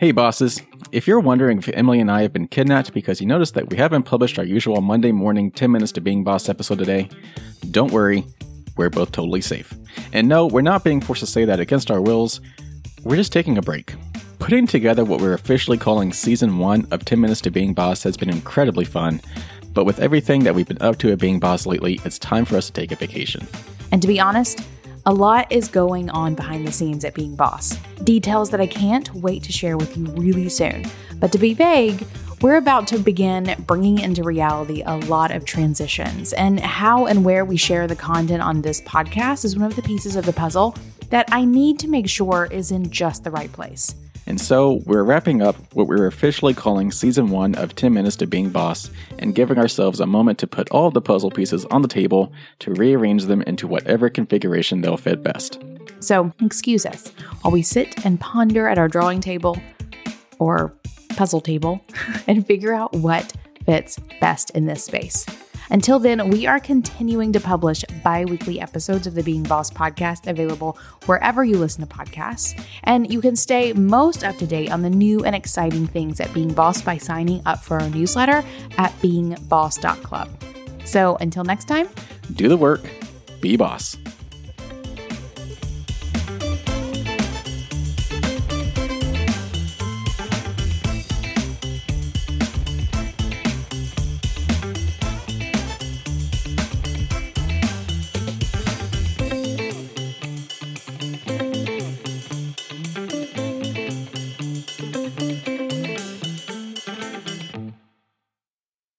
Hey, bosses. If you're wondering if Emily and I have been kidnapped because you noticed that we haven't published our usual Monday morning 10 minutes to being boss episode today, don't worry, we're both totally safe. And no, we're not being forced to say that against our wills, we're just taking a break. Putting together what we're officially calling season one of 10 minutes to being boss has been incredibly fun, but with everything that we've been up to at being boss lately, it's time for us to take a vacation. And to be honest, a lot is going on behind the scenes at Being Boss. Details that I can't wait to share with you really soon. But to be vague, we're about to begin bringing into reality a lot of transitions, and how and where we share the content on this podcast is one of the pieces of the puzzle that I need to make sure is in just the right place. And so we're wrapping up what we're officially calling season one of 10 Minutes to Being Boss and giving ourselves a moment to put all the puzzle pieces on the table to rearrange them into whatever configuration they'll fit best. So, excuse us while we sit and ponder at our drawing table or puzzle table and figure out what fits best in this space. Until then, we are continuing to publish bi weekly episodes of the Being Boss podcast available wherever you listen to podcasts. And you can stay most up to date on the new and exciting things at Being Boss by signing up for our newsletter at beingboss.club. So until next time, do the work, be boss.